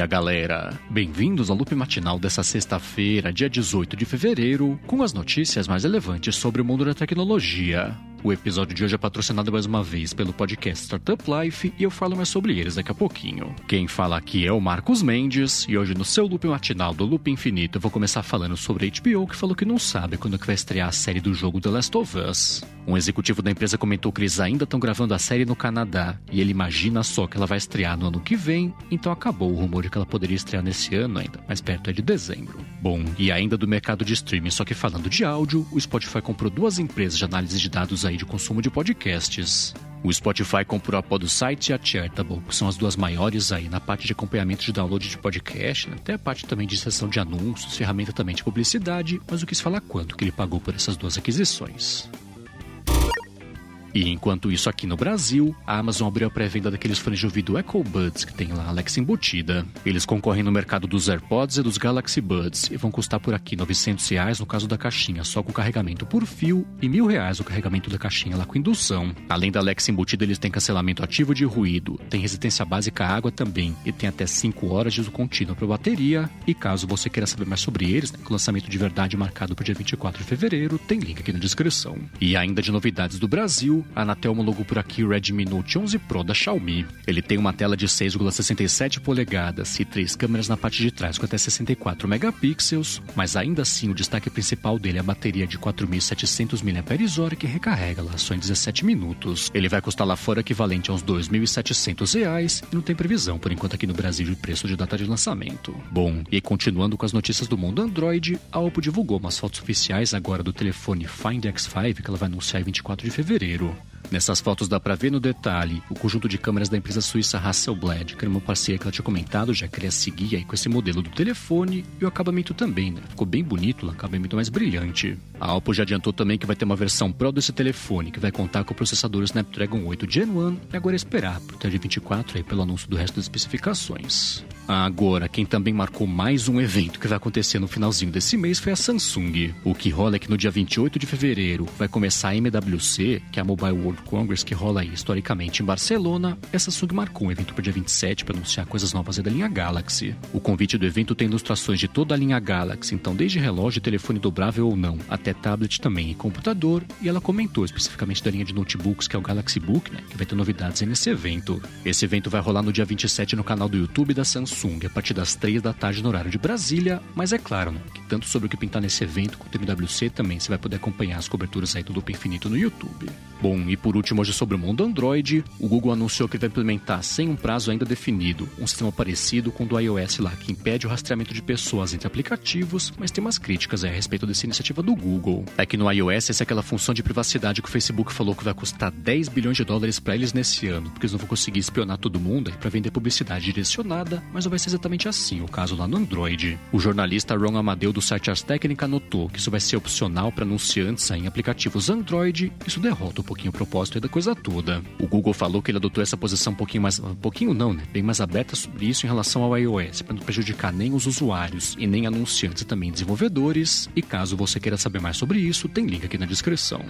dia, galera! Bem-vindos ao loop matinal dessa sexta-feira, dia 18 de fevereiro, com as notícias mais relevantes sobre o mundo da tecnologia. O episódio de hoje é patrocinado mais uma vez pelo podcast Startup Life e eu falo mais sobre eles daqui a pouquinho. Quem fala aqui é o Marcos Mendes e hoje no seu loop matinal do Loop Infinito eu vou começar falando sobre a HBO que falou que não sabe quando que vai estrear a série do jogo The Last of Us. Um executivo da empresa comentou que eles ainda estão gravando a série no Canadá e ele imagina só que ela vai estrear no ano que vem, então acabou o rumor de que ela poderia estrear nesse ano ainda, mais perto é de dezembro. Bom, e ainda do mercado de streaming, só que falando de áudio, o Spotify comprou duas empresas de análise de dados aí de consumo de podcasts. O Spotify comprou a Podsite e a Chartable, que são as duas maiores aí na parte de acompanhamento de download de podcast, né? até a parte também de sessão de anúncios, ferramenta também de publicidade, mas eu quis falar quanto que ele pagou por essas duas aquisições. E enquanto isso, aqui no Brasil, a Amazon abriu a pré-venda daqueles fones de ouvido Echo Buds que tem lá a Alexa embutida. Eles concorrem no mercado dos AirPods e dos Galaxy Buds e vão custar por aqui 900 reais no caso da caixinha só com carregamento por fio e mil reais o carregamento da caixinha lá com indução. Além da Alexa embutida, eles têm cancelamento ativo de ruído, tem resistência básica à água também e tem até 5 horas de uso contínuo para bateria. E caso você queira saber mais sobre eles, né, com o lançamento de verdade marcado para o dia 24 de fevereiro, tem link aqui na descrição. E ainda de novidades do Brasil, a Anatel homologou por aqui o Redmi Note 11 Pro da Xiaomi. Ele tem uma tela de 6,67 polegadas e três câmeras na parte de trás com até 64 megapixels, mas ainda assim o destaque principal dele é a bateria de 4.700 mAh que recarrega lá só em 17 minutos. Ele vai custar lá fora equivalente a uns 2.700 reais e não tem previsão por enquanto aqui no Brasil de preço de data de lançamento. Bom, e continuando com as notícias do mundo Android, a Oppo divulgou umas fotos oficiais agora do telefone Find X5 que ela vai anunciar em 24 de fevereiro. Nessas fotos dá para ver no detalhe o conjunto de câmeras da empresa suíça Hasselblad, que era uma parceria que ela tinha comentado, já queria seguir aí com esse modelo do telefone, e o acabamento também, né? Ficou bem bonito, o acabamento mais brilhante. A Oppo já adiantou também que vai ter uma versão Pro desse telefone, que vai contar com o processador Snapdragon 8 Gen 1, e agora é esperar pro dia 24 aí pelo anúncio do resto das especificações. Agora, quem também marcou mais um evento que vai acontecer no finalzinho desse mês foi a Samsung. O que rola é que no dia 28 de fevereiro vai começar a MWC, que é a Mobile World Congress que rola aí historicamente em Barcelona, a Samsung marcou um evento para o dia 27 para anunciar coisas novas da linha Galaxy. O convite do evento tem ilustrações de toda a linha Galaxy, então desde relógio, telefone dobrável ou não, até tablet também e computador, e ela comentou especificamente da linha de notebooks que é o Galaxy Book, né, que vai ter novidades nesse evento. Esse evento vai rolar no dia 27 no canal do YouTube da Samsung, a partir das 3 da tarde no horário de Brasília, mas é claro, né, que tanto sobre o que pintar nesse evento quanto no MWC também você vai poder acompanhar as coberturas aí do Loop Infinito no YouTube. Bom, e por último, hoje sobre o mundo Android, o Google anunciou que vai implementar, sem um prazo ainda definido, um sistema parecido com o do iOS lá, que impede o rastreamento de pessoas entre aplicativos, mas tem umas críticas a respeito dessa iniciativa do Google. É que no iOS essa é aquela função de privacidade que o Facebook falou que vai custar 10 bilhões de dólares para eles nesse ano, porque eles não vão conseguir espionar todo mundo para vender publicidade direcionada, mas vai ser exatamente assim o caso lá no Android. O jornalista Ron Amadeu do site Ars Technica notou que isso vai ser opcional para anunciantes em aplicativos Android, isso derrota o pouquinho o propósito da coisa toda. O Google falou que ele adotou essa posição um pouquinho mais. Um pouquinho não, né? Bem mais aberta sobre isso em relação ao iOS, para não prejudicar nem os usuários e nem anunciantes e também desenvolvedores. E caso você queira saber mais sobre isso, tem link aqui na descrição.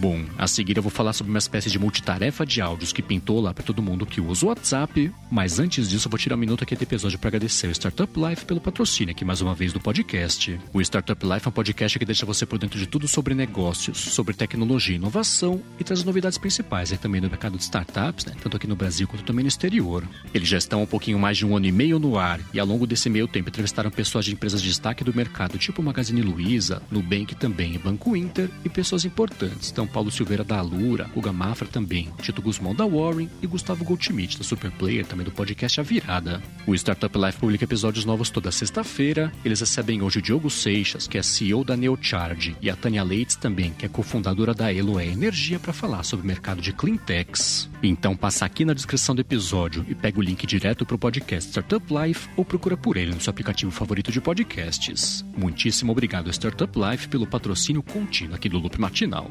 Bom, a seguir eu vou falar sobre uma espécie de multitarefa de áudios que pintou lá para todo mundo que usa o WhatsApp, mas antes disso eu vou tirar um minuto aqui do episódio para agradecer o Startup Life pelo patrocínio aqui mais uma vez do podcast. O Startup Life é um podcast que deixa você por dentro de tudo sobre negócios, sobre tecnologia e inovação e traz novidades principais aí também no mercado de startups, né? tanto aqui no Brasil quanto também no exterior. Eles já estão há um pouquinho mais de um ano e meio no ar e ao longo desse meio tempo entrevistaram pessoas de empresas de destaque do mercado, tipo Magazine Luiza, Nubank também e Banco Inter e pessoas importantes. Então, Paulo Silveira da Alura, Guga Mafra também, Tito Guzmão da Warren e Gustavo Goldschmidt da Superplayer, também do podcast A Virada. O Startup Life publica episódios novos toda sexta-feira. Eles recebem hoje o Diogo Seixas, que é CEO da Neocharge, e a Tânia Leitz também, que é cofundadora da Eloé Energia, para falar sobre o mercado de cleantechs. Então passa aqui na descrição do episódio e pega o link direto para o podcast Startup Life ou procura por ele no seu aplicativo favorito de podcasts. Muitíssimo obrigado Startup Life pelo patrocínio contínuo aqui do Loop Matinal.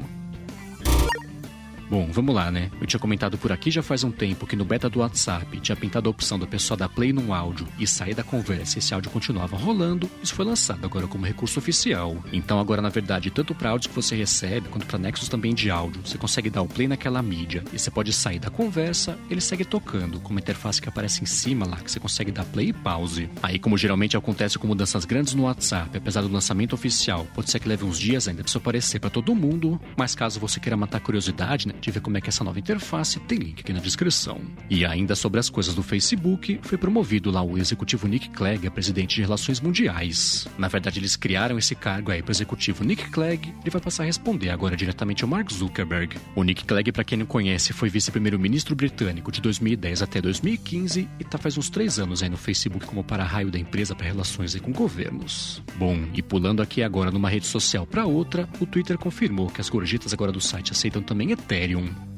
Bom, vamos lá, né? Eu tinha comentado por aqui já faz um tempo que no beta do WhatsApp tinha pintado a opção da pessoa dar play num áudio e sair da conversa e esse áudio continuava rolando. Isso foi lançado agora como recurso oficial. Então agora, na verdade, tanto para áudios que você recebe quanto para nexos também de áudio, você consegue dar o play naquela mídia e você pode sair da conversa, ele segue tocando, com uma interface que aparece em cima lá, que você consegue dar play e pause. Aí, como geralmente acontece com mudanças grandes no WhatsApp, apesar do lançamento oficial, pode ser que leve uns dias ainda para isso aparecer para todo mundo, mas caso você queira matar curiosidade, né, de ver como é que é essa nova interface, tem link aqui na descrição. E ainda sobre as coisas do Facebook, foi promovido lá o executivo Nick Clegg a presidente de Relações Mundiais. Na verdade, eles criaram esse cargo aí para o executivo Nick Clegg, ele vai passar a responder agora diretamente ao Mark Zuckerberg. O Nick Clegg, para quem não conhece, foi vice-primeiro-ministro britânico de 2010 até 2015 e tá faz uns três anos aí no Facebook como para-raio da empresa para relações com governos. Bom, e pulando aqui agora numa rede social para outra, o Twitter confirmou que as gorjetas agora do site aceitam também Ethereum.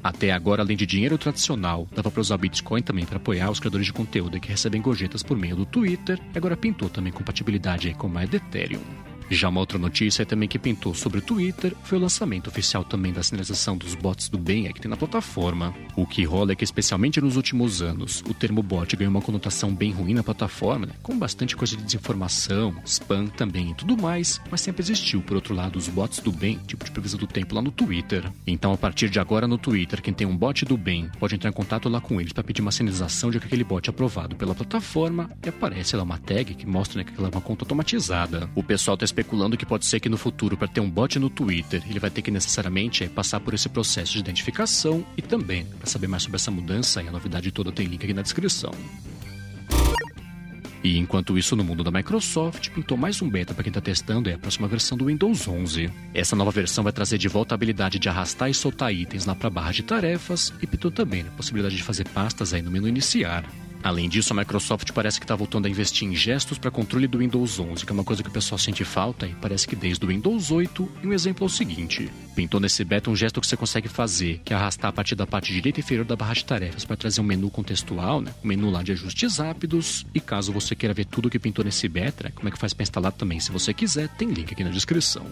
Até agora, além de dinheiro tradicional, dava para usar Bitcoin também para apoiar os criadores de conteúdo que recebem gorjetas por meio do Twitter, e agora pintou também compatibilidade com a Ethereum. Já uma outra notícia também que pintou sobre o Twitter foi o lançamento oficial também da sinalização dos bots do bem que tem na plataforma. O que rola é que, especialmente nos últimos anos, o termo bot ganhou uma conotação bem ruim na plataforma, né? com bastante coisa de desinformação, spam também e tudo mais, mas sempre existiu, por outro lado, os bots do bem, tipo de previsão do tempo lá no Twitter. Então, a partir de agora no Twitter, quem tem um bot do bem pode entrar em contato lá com eles para pedir uma sinalização de que aquele bot é aprovado pela plataforma e aparece lá uma tag que mostra né, que aquela é uma conta automatizada. O pessoal está especulando que pode ser que no futuro, para ter um bot no Twitter, ele vai ter que necessariamente é, passar por esse processo de identificação e também, para saber mais sobre essa mudança e a novidade toda, tem link aqui na descrição. E enquanto isso, no mundo da Microsoft, pintou mais um beta para quem está testando é a próxima versão do Windows 11. Essa nova versão vai trazer de volta a habilidade de arrastar e soltar itens lá para a barra de tarefas e pintou também a possibilidade de fazer pastas aí no menu iniciar. Além disso, a Microsoft parece que está voltando a investir em gestos para controle do Windows 11, que é uma coisa que o pessoal sente falta e parece que desde o Windows 8. E um exemplo é o seguinte: pintou nesse beta um gesto que você consegue fazer, que é arrastar a partir da parte direita inferior da barra de tarefas para trazer um menu contextual, né? um menu lá de ajustes rápidos. E caso você queira ver tudo que pintou nesse beta, como é que faz para instalar também, se você quiser, tem link aqui na descrição.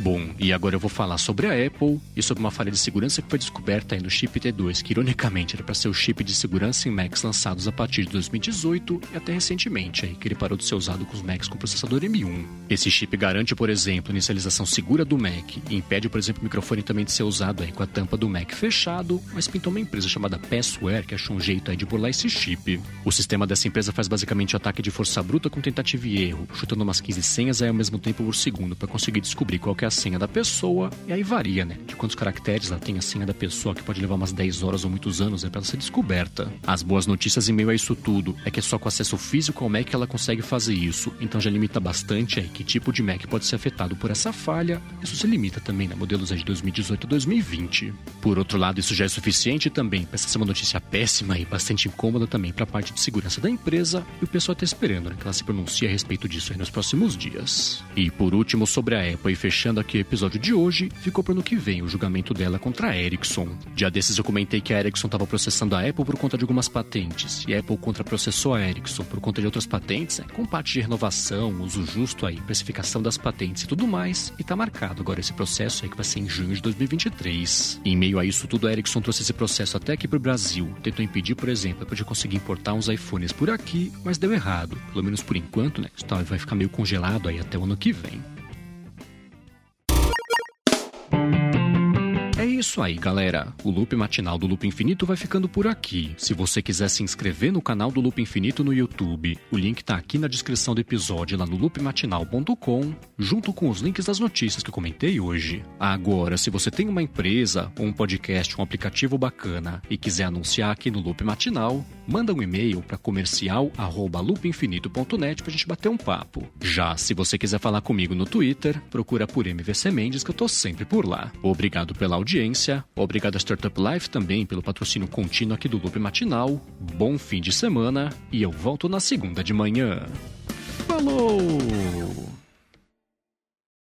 Bom, e agora eu vou falar sobre a Apple e sobre uma falha de segurança que foi descoberta aí no chip T2, que ironicamente era para ser o chip de segurança em Macs lançados a partir de 2018 e até recentemente, aí, que ele parou de ser usado com os Macs com processador M1. Esse chip garante, por exemplo, inicialização segura do Mac e impede, por exemplo, o microfone também de ser usado aí com a tampa do Mac fechado, mas pintou uma empresa chamada Passware que achou um jeito aí de burlar esse chip. O sistema dessa empresa faz basicamente ataque de força bruta com tentativa e erro, chutando umas 15 senhas aí ao mesmo tempo por segundo para conseguir descobrir qual é a senha da pessoa, e aí varia, né? De quantos caracteres ela tem a senha da pessoa, que pode levar umas 10 horas ou muitos anos né, para ser descoberta. As boas notícias em meio a isso tudo é que é só com acesso físico ao Mac ela consegue fazer isso, então já limita bastante aí que tipo de Mac pode ser afetado por essa falha. Isso se limita também, né? Modelos de 2018 a 2020. Por outro lado, isso já é suficiente também para ser uma notícia péssima e bastante incômoda também para a parte de segurança da empresa, e o pessoal está esperando né, que ela se pronuncie a respeito disso nos próximos dias. E por último, sobre a Apple, e fechando aqui o episódio de hoje ficou para no que vem o julgamento dela contra a Ericsson. Dia desses eu comentei que a Ericsson estava processando a Apple por conta de algumas patentes, e a Apple contraprocessou a Ericsson por conta de outras patentes, né, com parte de renovação, uso justo aí, precificação das patentes e tudo mais, e tá marcado agora esse processo aí que vai ser em junho de 2023. E em meio a isso tudo, a Ericsson trouxe esse processo até aqui pro Brasil, tentou impedir, por exemplo, de conseguir importar uns iPhones por aqui, mas deu errado, pelo menos por enquanto, né? Isso vai ficar meio congelado aí até o ano que vem. Isso aí, galera. O loop matinal do Loop Infinito vai ficando por aqui. Se você quiser se inscrever no canal do Loop Infinito no YouTube, o link tá aqui na descrição do episódio lá no loopmatinal.com, junto com os links das notícias que eu comentei hoje. Agora, se você tem uma empresa, um podcast, um aplicativo bacana e quiser anunciar aqui no Loop Matinal, manda um e-mail para comercial@loopinfinito.net pra gente bater um papo. Já se você quiser falar comigo no Twitter, procura por MVC Mendes que eu tô sempre por lá. Obrigado pela audiência. Obrigado a Startup Life também pelo patrocínio contínuo aqui do Loop Matinal. Bom fim de semana e eu volto na segunda de manhã. Falou!